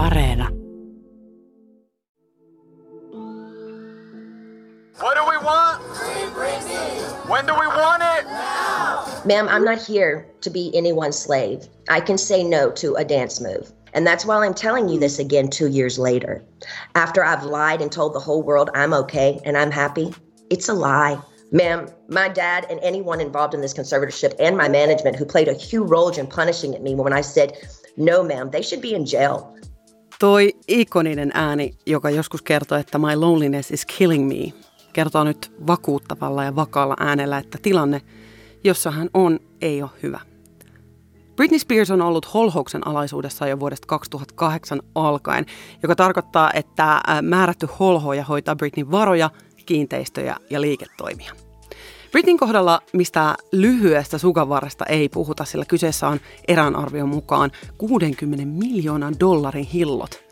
Areena. What do we want? When do we want it? Ma'am, I'm not here to be anyone's slave. I can say no to a dance move. And that's why I'm telling you this again two years later. After I've lied and told the whole world I'm okay and I'm happy, it's a lie. Ma'am, my dad and anyone involved in this conservatorship and my management who played a huge role in punishing me when I said, no ma'am, they should be in jail. Toi ikoninen ääni, joka joskus kertoi, että my loneliness is killing me, kertoo nyt vakuuttavalla ja vakaalla äänellä, että tilanne, jossa hän on, ei ole hyvä. Britney Spears on ollut holhouksen alaisuudessa jo vuodesta 2008 alkaen, joka tarkoittaa, että määrätty holhoja hoitaa Britney varoja, kiinteistöjä ja liiketoimia. Britin kohdalla mistä lyhyestä sukavarresta ei puhuta, sillä kyseessä on erään arvion mukaan 60 miljoonan dollarin hillot.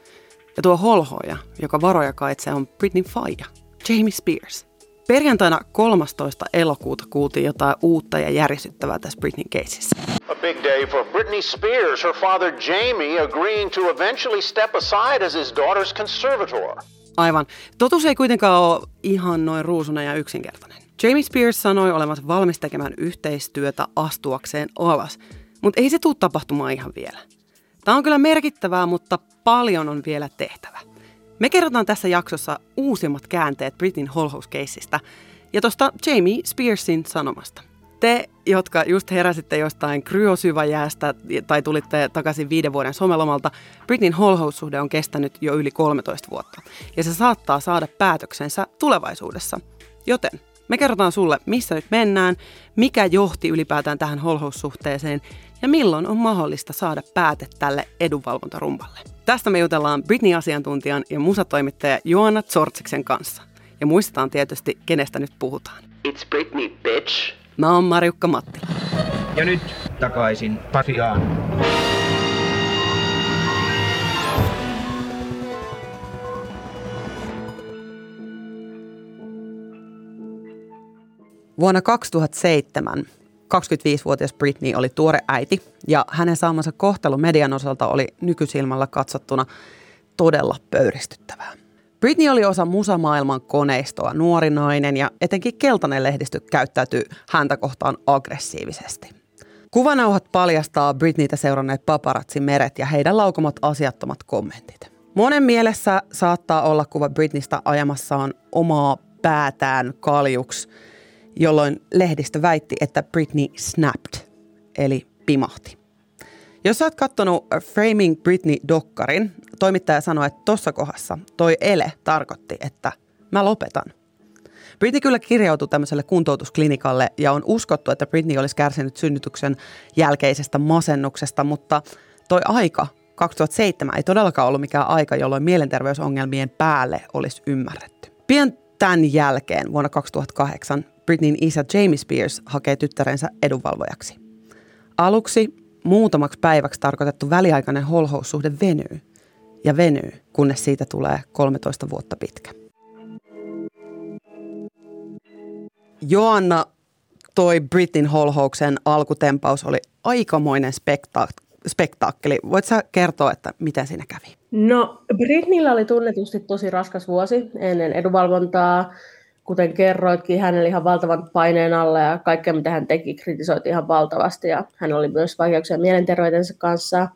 Ja tuo holhoja, joka varoja kaitsee, on Britney Faija, Jamie Spears. Perjantaina 13. elokuuta kuultiin jotain uutta ja järisyttävää tässä Britney caseissa. A big day for Britney Spears, her father Jamie agreeing to eventually step aside as his daughter's conservator. Aivan. Totuus ei kuitenkaan ole ihan noin ruusuna ja yksinkertainen. Jamie Spears sanoi olevansa valmis tekemään yhteistyötä astuakseen alas, mutta ei se tule tapahtumaan ihan vielä. Tämä on kyllä merkittävää, mutta paljon on vielä tehtävä. Me kerrotaan tässä jaksossa uusimmat käänteet Britin holhouse-keissistä ja tuosta Jamie Spearsin sanomasta. Te, jotka just heräsitte jostain kryosyväjäästä tai tulitte takaisin viiden vuoden somelomalta, Britneyn holhouse-suhde on kestänyt jo yli 13 vuotta. Ja se saattaa saada päätöksensä tulevaisuudessa. Joten me kerrotaan sulle, missä nyt mennään, mikä johti ylipäätään tähän holhoussuhteeseen ja milloin on mahdollista saada pääte tälle edunvalvontarumballe. Tästä me jutellaan Britney-asiantuntijan ja musatoimittaja Joanna Zortsiksen kanssa. Ja muistetaan tietysti, kenestä nyt puhutaan. It's Britney, bitch. Mä oon Marjukka Mattila. Ja nyt takaisin Pasiaan. Vuonna 2007 25-vuotias Britney oli tuore äiti ja hänen saamansa kohtelu median osalta oli nykysilmällä katsottuna todella pöyristyttävää. Britney oli osa musamaailman koneistoa, nuori nainen ja etenkin keltainen lehdistö käyttäytyy häntä kohtaan aggressiivisesti. Kuvanauhat paljastaa Britneytä seuranneet paparazzi meret ja heidän laukomat asiattomat kommentit. Monen mielessä saattaa olla kuva Britneystä ajamassaan omaa päätään kaljuksi, jolloin lehdistö väitti, että Britney snapped, eli pimahti. Jos sä oot kattonut Framing Britney-dokkarin, toimittaja sanoi, että tuossa kohdassa toi ele tarkoitti, että mä lopetan. Britney kyllä kirjautui tämmöiselle kuntoutusklinikalle ja on uskottu, että Britney olisi kärsinyt synnytyksen jälkeisestä masennuksesta, mutta toi aika 2007 ei todellakaan ollut mikään aika, jolloin mielenterveysongelmien päälle olisi ymmärretty. Pian tämän jälkeen vuonna 2008 Britneyn isä Jamie Spears hakee tyttärensä edunvalvojaksi. Aluksi muutamaksi päiväksi tarkoitettu väliaikainen holhoussuhde venyy ja venyy, kunnes siitä tulee 13 vuotta pitkä. Joanna, toi Britin holhouksen alkutempaus oli aikamoinen spektaak- spektaakkeli. Voitko sä kertoa, että miten siinä kävi? No, Britneyllä oli tunnetusti tosi raskas vuosi ennen edunvalvontaa. Kuten kerroitkin, hän oli ihan valtavan paineen alla ja kaikkea mitä hän teki kritisoitiin ihan valtavasti ja hän oli myös vaikeuksia mielenterveytensä kanssa.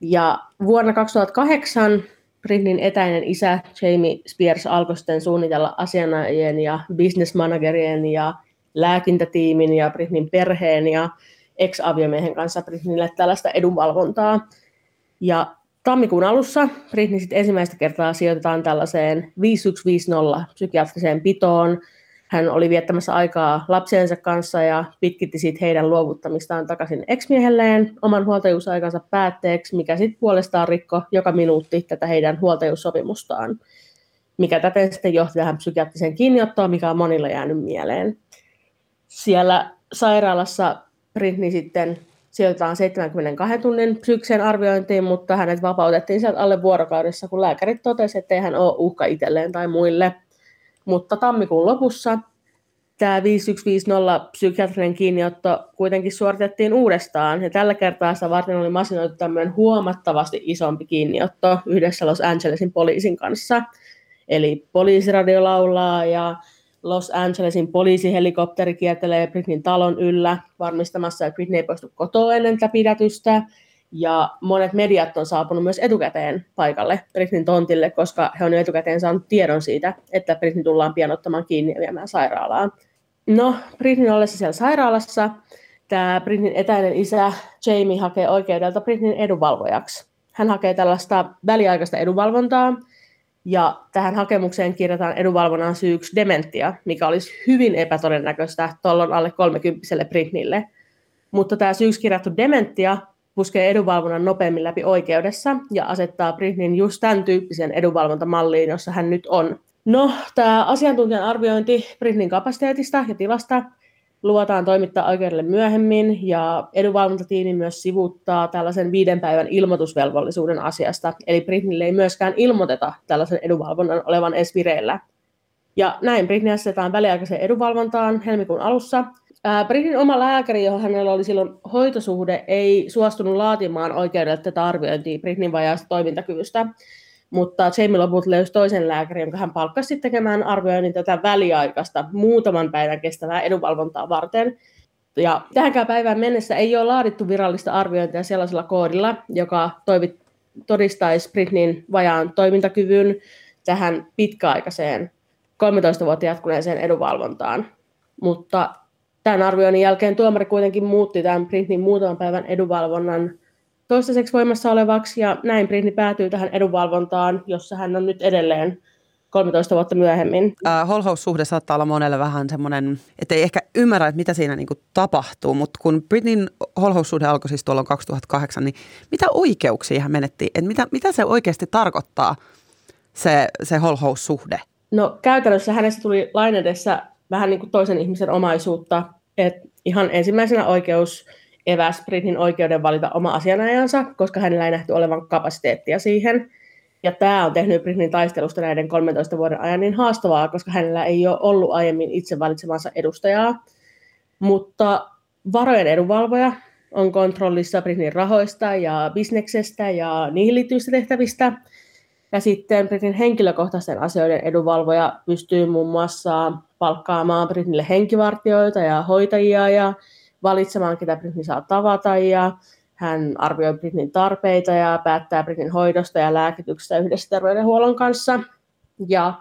Ja vuonna 2008 Britneyn etäinen isä Jamie Spears alkoi sitten suunnitella asianajien ja businessmanagerien ja lääkintätiimin ja Britneyn perheen ja ex-aviomiehen kanssa Britneylle tällaista edunvalvontaa. Ja tammikuun alussa Britney sitten ensimmäistä kertaa sijoitetaan tällaiseen 5150 psykiatriseen pitoon. Hän oli viettämässä aikaa lapsiensa kanssa ja pitkitti siitä heidän luovuttamistaan takaisin ex-miehelleen oman huoltajuusaikansa päätteeksi, mikä sitten puolestaan rikko joka minuutti tätä heidän huoltajuussopimustaan, mikä täten sitten johti tähän psykiatriseen kiinniottoon, mikä on monilla jäänyt mieleen. Siellä sairaalassa Britney sitten sijoitetaan 72 tunnin psyykseen arviointiin, mutta hänet vapautettiin sieltä alle vuorokaudessa, kun lääkärit totesivat, että ei hän ole uhka itselleen tai muille. Mutta tammikuun lopussa tämä 5150 psykiatrinen kiinniotto kuitenkin suoritettiin uudestaan, ja tällä kertaa sitä varten oli masinoitu tämmöinen huomattavasti isompi kiinniotto yhdessä Los Angelesin poliisin kanssa. Eli poliisiradio laulaa ja Los Angelesin poliisihelikopteri kiertelee Britneyn talon yllä varmistamassa, että Britney ei poistu kotoa ennen tätä pidätystä. Ja monet mediat on saapunut myös etukäteen paikalle Britneyn tontille, koska he on jo etukäteen saanut tiedon siitä, että Britney tullaan pian ottamaan kiinni ja viemään sairaalaan. No, Britneyn ollessa siellä sairaalassa, tämä Britneyn etäinen isä Jamie hakee oikeudelta Britneyn edunvalvojaksi. Hän hakee tällaista väliaikaista edunvalvontaa, ja tähän hakemukseen kirjataan edunvalvonnan syyksi dementia, mikä olisi hyvin epätodennäköistä tuolloin alle 30 Britnille. Mutta tämä syyksi kirjattu dementia puskee edunvalvonnan nopeammin läpi oikeudessa ja asettaa Britneyn just tämän tyyppisen edunvalvontamalliin, jossa hän nyt on. No, tämä asiantuntijan arviointi Britneyn kapasiteetista ja tilasta luvataan toimittaa oikeudelle myöhemmin, ja edunvalvontatiimi myös sivuttaa tällaisen viiden päivän ilmoitusvelvollisuuden asiasta, eli Britneylle ei myöskään ilmoiteta tällaisen edunvalvonnan olevan edes vireillä. Ja näin Britney asetetaan väliaikaiseen edunvalvontaan helmikuun alussa. Britneyn oma lääkäri, johon hänellä oli silloin hoitosuhde, ei suostunut laatimaan oikeudelle tätä arviointia Britneyn vajaasta toimintakyvystä, mutta Jamie lopulta löysi toisen lääkärin, jonka hän palkkasi tekemään arvioinnin tätä väliaikaista muutaman päivän kestävää edunvalvontaa varten. Ja tähänkään päivään mennessä ei ole laadittu virallista arviointia sellaisella koodilla, joka toivit, todistaisi Britneyn vajaan toimintakyvyn tähän pitkäaikaiseen 13 vuotta jatkuneeseen edunvalvontaan. Mutta tämän arvioinnin jälkeen tuomari kuitenkin muutti tämän Britneyn muutaman päivän edunvalvonnan toistaiseksi voimassa olevaksi, ja näin Britney päätyy tähän edunvalvontaan, jossa hän on nyt edelleen 13 vuotta myöhemmin. Äh, Holhouse-suhde saattaa olla monelle vähän semmoinen, että ei ehkä ymmärrä, että mitä siinä niinku tapahtuu, mutta kun Britneyn Holhouse-suhde alkoi siis tuolla 2008, niin mitä oikeuksia hän menetti? Et mitä, mitä se oikeasti tarkoittaa, se, se Holhouse-suhde? No käytännössä hänestä tuli lain edessä vähän niin kuin toisen ihmisen omaisuutta, että ihan ensimmäisenä oikeus eväs Britin oikeuden valita oma asianajansa, koska hänellä ei nähty olevan kapasiteettia siihen. Ja tämä on tehnyt Britin taistelusta näiden 13 vuoden ajan niin haastavaa, koska hänellä ei ole ollut aiemmin itse valitsemansa edustajaa. Mutta varojen edunvalvoja on kontrollissa Britin rahoista ja bisneksestä ja niihin liittyvistä tehtävistä. Ja sitten Britin henkilökohtaisten asioiden edunvalvoja pystyy muun muassa palkkaamaan Britille henkivartioita ja hoitajia ja valitsemaan, ketä Britney saa tavata ja hän arvioi Britneyn tarpeita ja päättää Britneyn hoidosta ja lääkityksestä yhdessä terveydenhuollon kanssa. Ja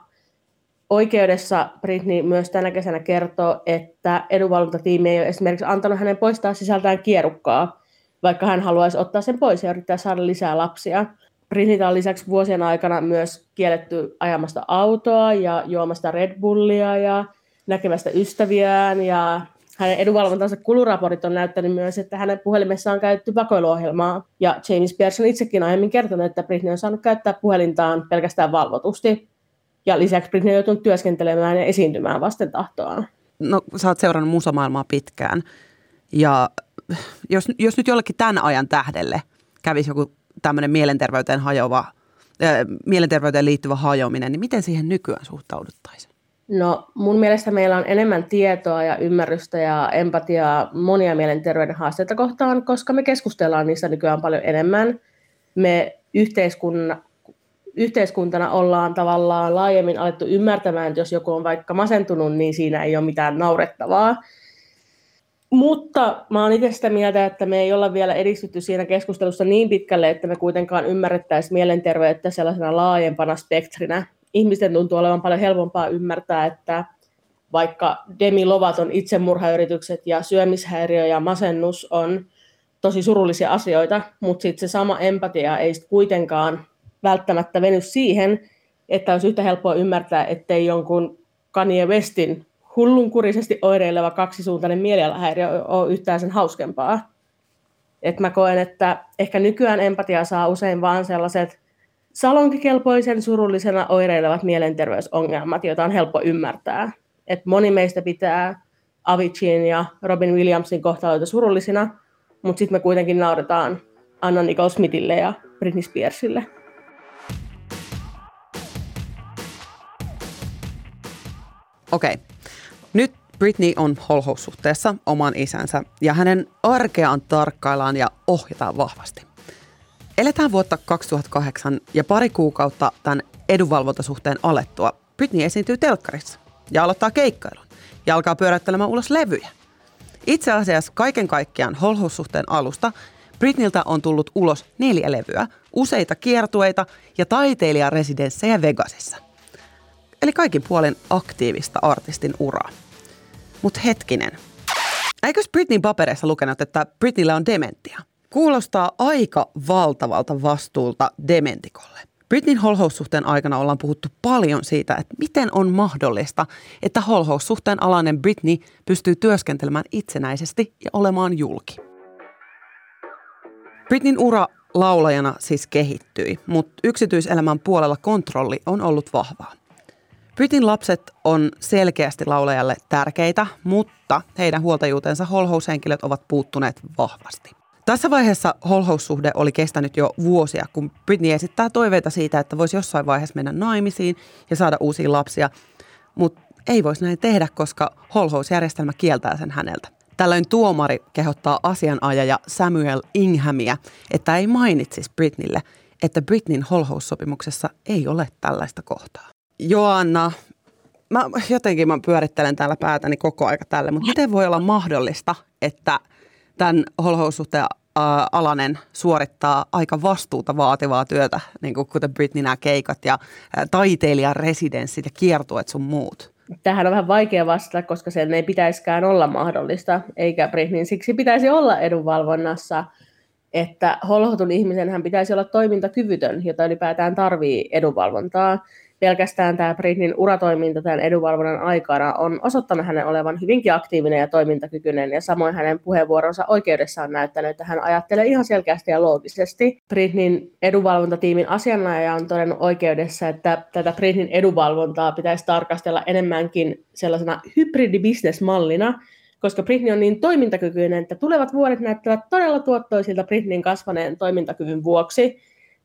oikeudessa Britney myös tänä kesänä kertoo, että edunvalvontatiimi ei ole esimerkiksi antanut hänen poistaa sisältään kierukkaa, vaikka hän haluaisi ottaa sen pois ja yrittää saada lisää lapsia. Britneytä on lisäksi vuosien aikana myös kielletty ajamasta autoa ja juomasta Red Bullia ja näkemästä ystäviään ja hänen edunvalvontansa kuluraportit on näyttänyt myös, että hänen puhelimessaan on käytetty vakoiluohjelmaa. Ja James Pierce on itsekin aiemmin kertonut, että Britney on saanut käyttää puhelintaan pelkästään valvotusti. Ja lisäksi Britney on joutunut työskentelemään ja esiintymään vasten tahtoaan. No sä oot seurannut musamaailmaa pitkään. Ja jos, jos nyt jollekin tämän ajan tähdelle kävisi joku tämmöinen mielenterveyteen hajoava, äh, mielenterveyteen liittyvä hajoaminen, niin miten siihen nykyään suhtauduttaisiin? No mun mielestä meillä on enemmän tietoa ja ymmärrystä ja empatiaa monia mielenterveyden haasteita kohtaan, koska me keskustellaan niistä nykyään paljon enemmän. Me yhteiskunna, yhteiskuntana ollaan tavallaan laajemmin alettu ymmärtämään, että jos joku on vaikka masentunut, niin siinä ei ole mitään naurettavaa. Mutta mä oon itse sitä mieltä, että me ei olla vielä edistytty siinä keskustelussa niin pitkälle, että me kuitenkaan ymmärrettäisiin mielenterveyttä sellaisena laajempana spektrinä, ihmisten tuntuu olevan paljon helpompaa ymmärtää, että vaikka Demi Lovaton itsemurhayritykset ja syömishäiriö ja masennus on tosi surullisia asioita, mutta sitten se sama empatia ei sit kuitenkaan välttämättä veny siihen, että olisi yhtä helppoa ymmärtää, ettei jonkun Kanye Westin hullunkurisesti oireileva kaksisuuntainen mielialahäiriö ole yhtään sen hauskempaa. Et mä koen, että ehkä nykyään empatia saa usein vaan sellaiset salonkikelpoisen surullisena oireilevat mielenterveysongelmat, joita on helppo ymmärtää. Et moni meistä pitää Avicin ja Robin Williamsin kohtaloita surullisina, mutta sitten me kuitenkin nauretaan Anna Nicole Smithille ja Britney Spearsille. Okei. Nyt Britney on holhoussuhteessa oman isänsä ja hänen arkeaan tarkkaillaan ja ohjataan vahvasti. Eletään vuotta 2008 ja pari kuukautta tämän edunvalvontasuhteen alettua Britney esiintyy telkkarissa ja aloittaa keikkailun ja alkaa pyöräyttelemään ulos levyjä. Itse asiassa kaiken kaikkiaan holhoussuhteen alusta Britneyltä on tullut ulos neljä levyä, useita kiertueita ja taiteilijaresidenssejä Vegasissa. Eli kaikin puolin aktiivista artistin uraa. Mutta hetkinen. Eikös Britneyn papereissa lukenut, että Britneyllä on dementia? Kuulostaa aika valtavalta vastuulta dementikolle. Britneyn holhoussuhteen aikana ollaan puhuttu paljon siitä, että miten on mahdollista, että holhoussuhteen alainen Britney pystyy työskentelemään itsenäisesti ja olemaan julki. Britneyn ura laulajana siis kehittyi, mutta yksityiselämän puolella kontrolli on ollut vahvaa. Britneyn lapset on selkeästi laulajalle tärkeitä, mutta heidän huoltajuutensa holhoushenkilöt ovat puuttuneet vahvasti. Tässä vaiheessa holhoussuhde oli kestänyt jo vuosia, kun Britney esittää toiveita siitä, että voisi jossain vaiheessa mennä naimisiin ja saada uusia lapsia, mutta ei voisi näin tehdä, koska holhousjärjestelmä kieltää sen häneltä. Tällöin tuomari kehottaa asianajaja Samuel Inghamia, että ei mainitsisi Britneylle, että Britneyn holhoussopimuksessa ei ole tällaista kohtaa. Joanna, mä jotenkin mä pyörittelen täällä päätäni koko aika tälle, mutta miten voi olla mahdollista, että tämän holhoussuhteen alanen suorittaa aika vastuuta vaativaa työtä, niin kuin kuten Britney nämä keikat ja taiteilijan residenssit ja kiertueet sun muut? Tähän on vähän vaikea vastata, koska sen ei pitäisikään olla mahdollista, eikä Britneyn siksi pitäisi olla edunvalvonnassa, että holhotun ihmisen hän pitäisi olla toimintakyvytön, jota ylipäätään tarvii edunvalvontaa pelkästään tämä Britnin uratoiminta tämän edunvalvonnan aikana on osoittanut hänen olevan hyvinkin aktiivinen ja toimintakykyinen, ja samoin hänen puheenvuoronsa oikeudessa on näyttänyt, että hän ajattelee ihan selkeästi ja loogisesti. Britnin edunvalvontatiimin asianajaja on todennut oikeudessa, että tätä Britnin edunvalvontaa pitäisi tarkastella enemmänkin sellaisena hybridibisnesmallina, koska Britney on niin toimintakykyinen, että tulevat vuodet näyttävät todella tuottoisilta Britneyn kasvaneen toimintakyvyn vuoksi,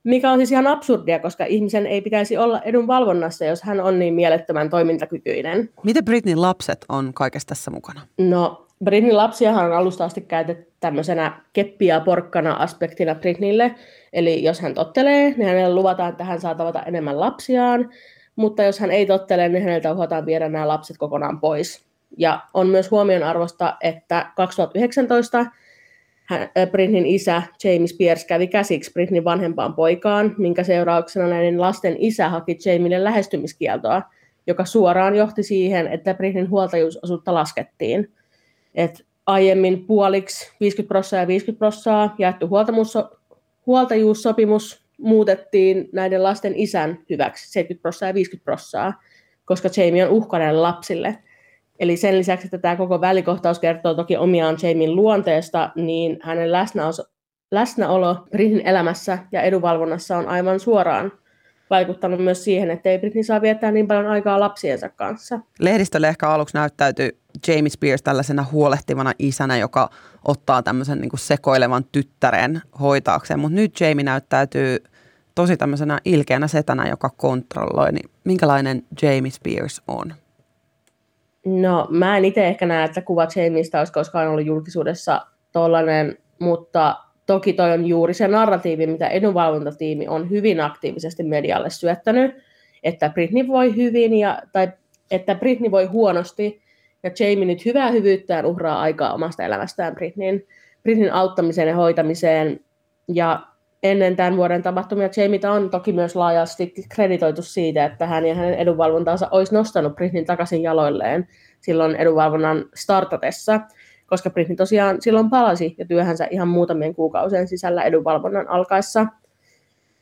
mikä on siis ihan absurdia, koska ihmisen ei pitäisi olla edun valvonnassa, jos hän on niin mielettömän toimintakykyinen. Miten Britneyn lapset on kaikessa tässä mukana? No, Britneyn lapsiahan on alusta asti käytetty tämmöisenä keppiä porkkana aspektina Britneylle. Eli jos hän tottelee, niin hänelle luvataan, että hän saa tavata enemmän lapsiaan. Mutta jos hän ei tottele, niin häneltä uhataan viedä nämä lapset kokonaan pois. Ja on myös huomionarvosta, että 2019 hän, Britneyn isä James Pierce kävi käsiksi Britneyn vanhempaan poikaan, minkä seurauksena näiden lasten isä haki Jamille lähestymiskieltoa, joka suoraan johti siihen, että Britneyn huoltajuusosuutta laskettiin. Et aiemmin puoliksi 50 prosenttia ja 50 prosenttia jaettu huoltajuussopimus muutettiin näiden lasten isän hyväksi 70 prosenttia ja 50 prosenttia, koska Jamie on uhkainen lapsille – Eli sen lisäksi, että tämä koko välikohtaus kertoo toki omiaan Jamin luonteesta, niin hänen läsnäolo, Britin elämässä ja edunvalvonnassa on aivan suoraan vaikuttanut myös siihen, että ei Britney saa viettää niin paljon aikaa lapsiensa kanssa. Lehdistölle ehkä aluksi näyttäytyy Jamie Spears tällaisena huolehtivana isänä, joka ottaa tämmöisen niin sekoilevan tyttären hoitaakseen, mutta nyt Jamie näyttäytyy tosi tämmöisenä ilkeänä setänä, joka kontrolloi. Niin minkälainen Jamie Spears on? No, mä en itse ehkä näe, että kuva Jamieista olisi koskaan ollut julkisuudessa tollainen, mutta toki toi on juuri se narratiivi, mitä edunvalvontatiimi on hyvin aktiivisesti medialle syöttänyt, että Britney voi hyvin ja, tai että Britney voi huonosti, ja Jamie nyt hyvää hyvyyttään uhraa aikaa omasta elämästään Britneyn, Britneyn auttamiseen ja hoitamiseen, ja ennen tämän vuoden tapahtumia Jamie on toki myös laajasti kreditoitu siitä, että hän ja hänen edunvalvontaansa olisi nostanut Britneyn takaisin jaloilleen silloin edunvalvonnan startatessa, koska Britney tosiaan silloin palasi ja työhänsä ihan muutamien kuukausien sisällä edunvalvonnan alkaessa.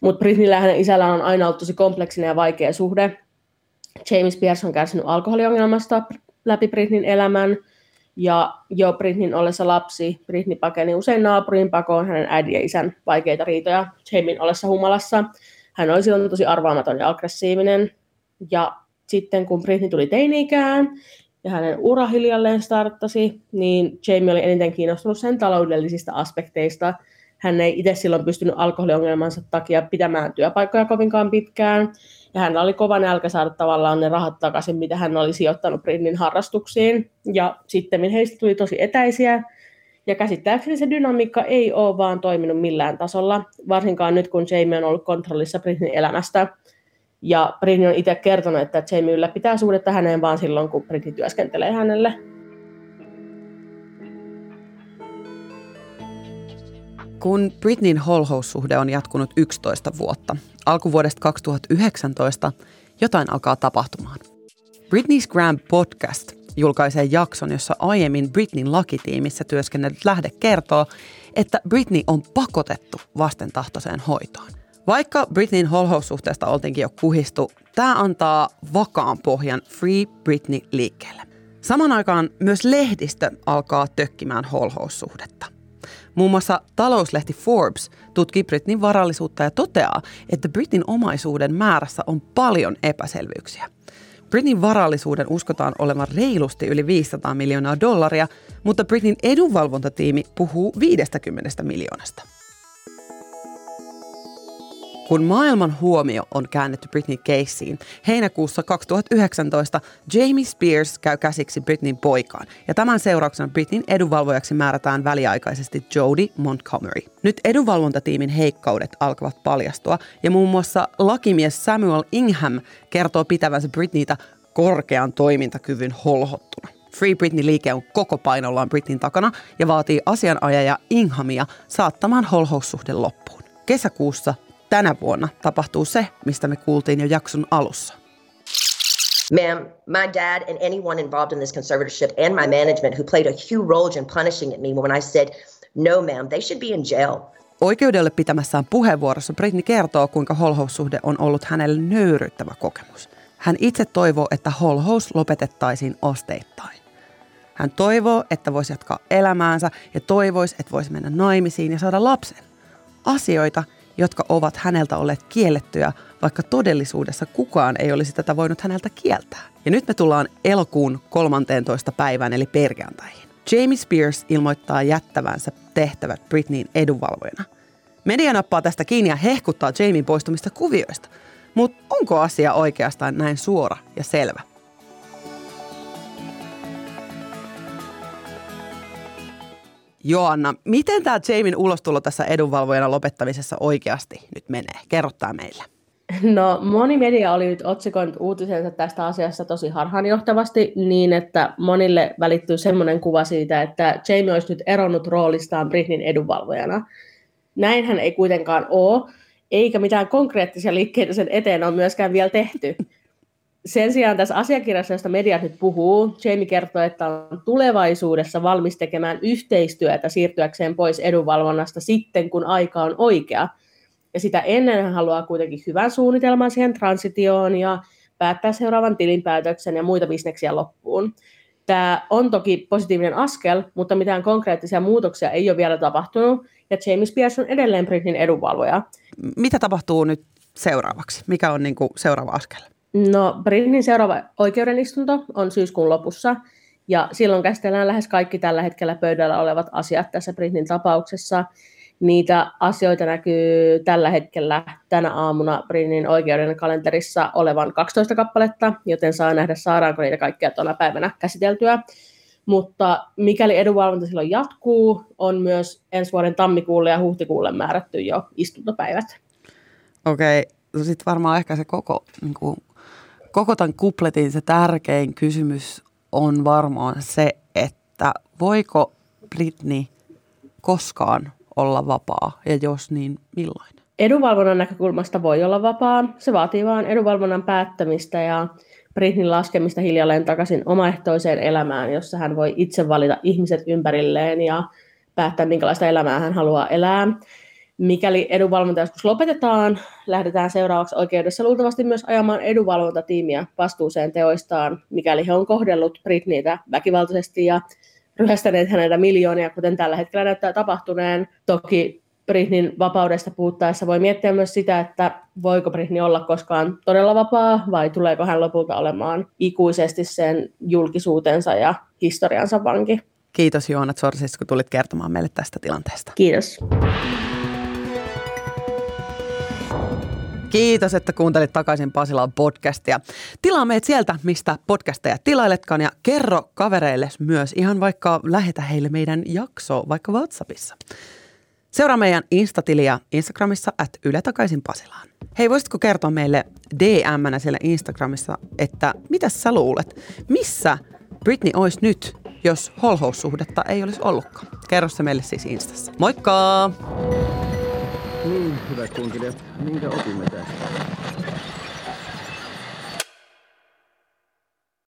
Mutta Britneyllä ja hänen isällään on aina ollut tosi kompleksinen ja vaikea suhde. James Pierce on kärsinyt alkoholiongelmasta läpi Britneyn elämän, ja jo Britneyn ollessa lapsi, Britney pakeni usein naapurin pakoon hänen äidin ja isän vaikeita riitoja Jamin ollessa humalassa. Hän oli silloin tosi arvaamaton ja aggressiivinen. Ja sitten kun Britney tuli teini-ikään ja hänen ura hiljalleen starttasi, niin Jamie oli eniten kiinnostunut sen taloudellisista aspekteista, Hän ei itse silloin pystynyt alkoholiongelmansa takia pitämään työpaikkoja kovinkaan pitkään. Ja hänellä oli kova nälkä saada tavallaan ne rahat takaisin, mitä hän oli sijoittanut Britnin harrastuksiin. Ja sitten heistä tuli tosi etäisiä. Ja käsittääkseni se dynamiikka ei ole vaan toiminut millään tasolla, varsinkaan nyt kun Jamie on ollut kontrollissa Britnin elämästä. Ja Britney on itse kertonut, että Jamie ylläpitää suhdetta häneen vaan silloin, kun Britney työskentelee hänelle. Kun Britneyn holhoussuhde on jatkunut 11 vuotta, alkuvuodesta 2019 jotain alkaa tapahtumaan. Britney's Grand Podcast julkaisee jakson, jossa aiemmin Britneyn lakitiimissä työskennellyt lähde kertoo, että Britney on pakotettu vastentahtoiseen hoitoon. Vaikka Britneyn holhoussuhteesta oltiinkin jo kuhistu, tämä antaa vakaan pohjan Free Britney liikkeelle. Saman aikaan myös lehdistö alkaa tökkimään holhoussuhdetta. Muun muassa talouslehti Forbes tutkii Britneyn varallisuutta ja toteaa, että Britneyn omaisuuden määrässä on paljon epäselvyyksiä. Britneyn varallisuuden uskotaan olevan reilusti yli 500 miljoonaa dollaria, mutta Britneyn edunvalvontatiimi puhuu 50 miljoonasta. Kun maailman huomio on käännetty Britney Caseen, heinäkuussa 2019 Jamie Spears käy käsiksi Britneyn poikaan, ja tämän seurauksena Britneyn edunvalvojaksi määrätään väliaikaisesti Jodie Montgomery. Nyt edunvalvontatiimin heikkaudet alkavat paljastua, ja muun muassa lakimies Samuel Ingham kertoo pitävänsä Britneytä korkean toimintakyvyn holhottuna. Free Britney-liike on koko painollaan Britneyn takana ja vaatii asianajaja Inghamia saattamaan holhoussuhde loppuun. Kesäkuussa tänä vuonna tapahtuu se, mistä me kuultiin jo jakson alussa. Ma'am, my dad and anyone involved in this conservatorship and my management who played a huge role in punishing me when I said, no ma'am, they should be in jail. Oikeudelle pitämässään puheenvuorossa Britney kertoo, kuinka holhoussuhde on ollut hänelle nöyryttävä kokemus. Hän itse toivoo, että holhous lopetettaisiin asteittain. Hän toivoo, että voisi jatkaa elämäänsä ja toivoisi, että voisi mennä naimisiin ja saada lapsen. Asioita, jotka ovat häneltä olleet kiellettyjä, vaikka todellisuudessa kukaan ei olisi tätä voinut häneltä kieltää. Ja nyt me tullaan elokuun 13. päivään eli perjantaihin. Jamie Spears ilmoittaa jättävänsä tehtävät Britneyin edunvalvojana. Media nappaa tästä kiinni ja hehkuttaa Jamie poistumista kuvioista. Mutta onko asia oikeastaan näin suora ja selvä? Joanna, miten tämä Jamin ulostulo tässä edunvalvojana lopettamisessa oikeasti nyt menee? Kerro tämä meille. No moni media oli nyt otsikoinut uutisensa tästä asiasta tosi harhaanjohtavasti niin, että monille välittyy semmoinen kuva siitä, että Jamie olisi nyt eronnut roolistaan Britnin edunvalvojana. Näinhän ei kuitenkaan ole, eikä mitään konkreettisia liikkeitä sen eteen ole myöskään vielä tehty. Sen sijaan tässä asiakirjassa, josta mediat nyt puhuu, Jamie kertoo, että on tulevaisuudessa valmis tekemään yhteistyötä siirtyäkseen pois edunvalvonnasta sitten, kun aika on oikea. Ja sitä ennen hän haluaa kuitenkin hyvän suunnitelman siihen transitioon ja päättää seuraavan tilinpäätöksen ja muita bisneksiä loppuun. Tämä on toki positiivinen askel, mutta mitään konkreettisia muutoksia ei ole vielä tapahtunut, ja James Pierce on edelleen Britnin edunvalvoja. Mitä tapahtuu nyt seuraavaksi? Mikä on niin kuin seuraava askel? No, Britnin seuraava oikeudenistunto on syyskuun lopussa, ja silloin käsitellään lähes kaikki tällä hetkellä pöydällä olevat asiat tässä Britnin tapauksessa. Niitä asioita näkyy tällä hetkellä tänä aamuna Britnin oikeuden kalenterissa olevan 12 kappaletta, joten saa nähdä saadaanko niitä kaikkia tuona päivänä käsiteltyä. Mutta mikäli edunvalvonta silloin jatkuu, on myös ensi vuoden tammikuulle ja huhtikuulle määrätty jo istuntopäivät. Okei, okay. sitten varmaan ehkä se koko niin kuin koko tämän kupletin se tärkein kysymys on varmaan se, että voiko Britney koskaan olla vapaa ja jos niin milloin? Edunvalvonnan näkökulmasta voi olla vapaa. Se vaatii vain edunvalvonnan päättämistä ja Britnin laskemista hiljalleen takaisin omaehtoiseen elämään, jossa hän voi itse valita ihmiset ympärilleen ja päättää, minkälaista elämää hän haluaa elää. Mikäli edunvalvonta joskus lopetetaan, lähdetään seuraavaksi oikeudessa luultavasti myös ajamaan edunvalvontatiimiä vastuuseen teoistaan, mikäli he on kohdellut Britneytä väkivaltaisesti ja ryhästäneet häneltä miljoonia, kuten tällä hetkellä näyttää tapahtuneen. Toki Britnin vapaudesta puhuttaessa voi miettiä myös sitä, että voiko Britney olla koskaan todella vapaa vai tuleeko hän lopulta olemaan ikuisesti sen julkisuutensa ja historiansa vanki. Kiitos Joona Sorsis, kun tulit kertomaan meille tästä tilanteesta. Kiitos. Kiitos, että kuuntelit takaisin Pasilaan podcastia. Tilaa meidät sieltä, mistä podcasteja tilailetkaan ja kerro kavereille myös ihan vaikka lähetä heille meidän jakso vaikka WhatsAppissa. Seuraa meidän Instatiliä Instagramissa at Yle takaisin Pasilaan. Hei, voisitko kertoa meille DM-nä siellä Instagramissa, että mitä sä luulet? Missä Britney olisi nyt, jos holhoussuhdetta ei olisi ollutkaan? Kerro se meille siis Instassa. Moikka! Hyvät kunkilijat, minkä opimme tästä?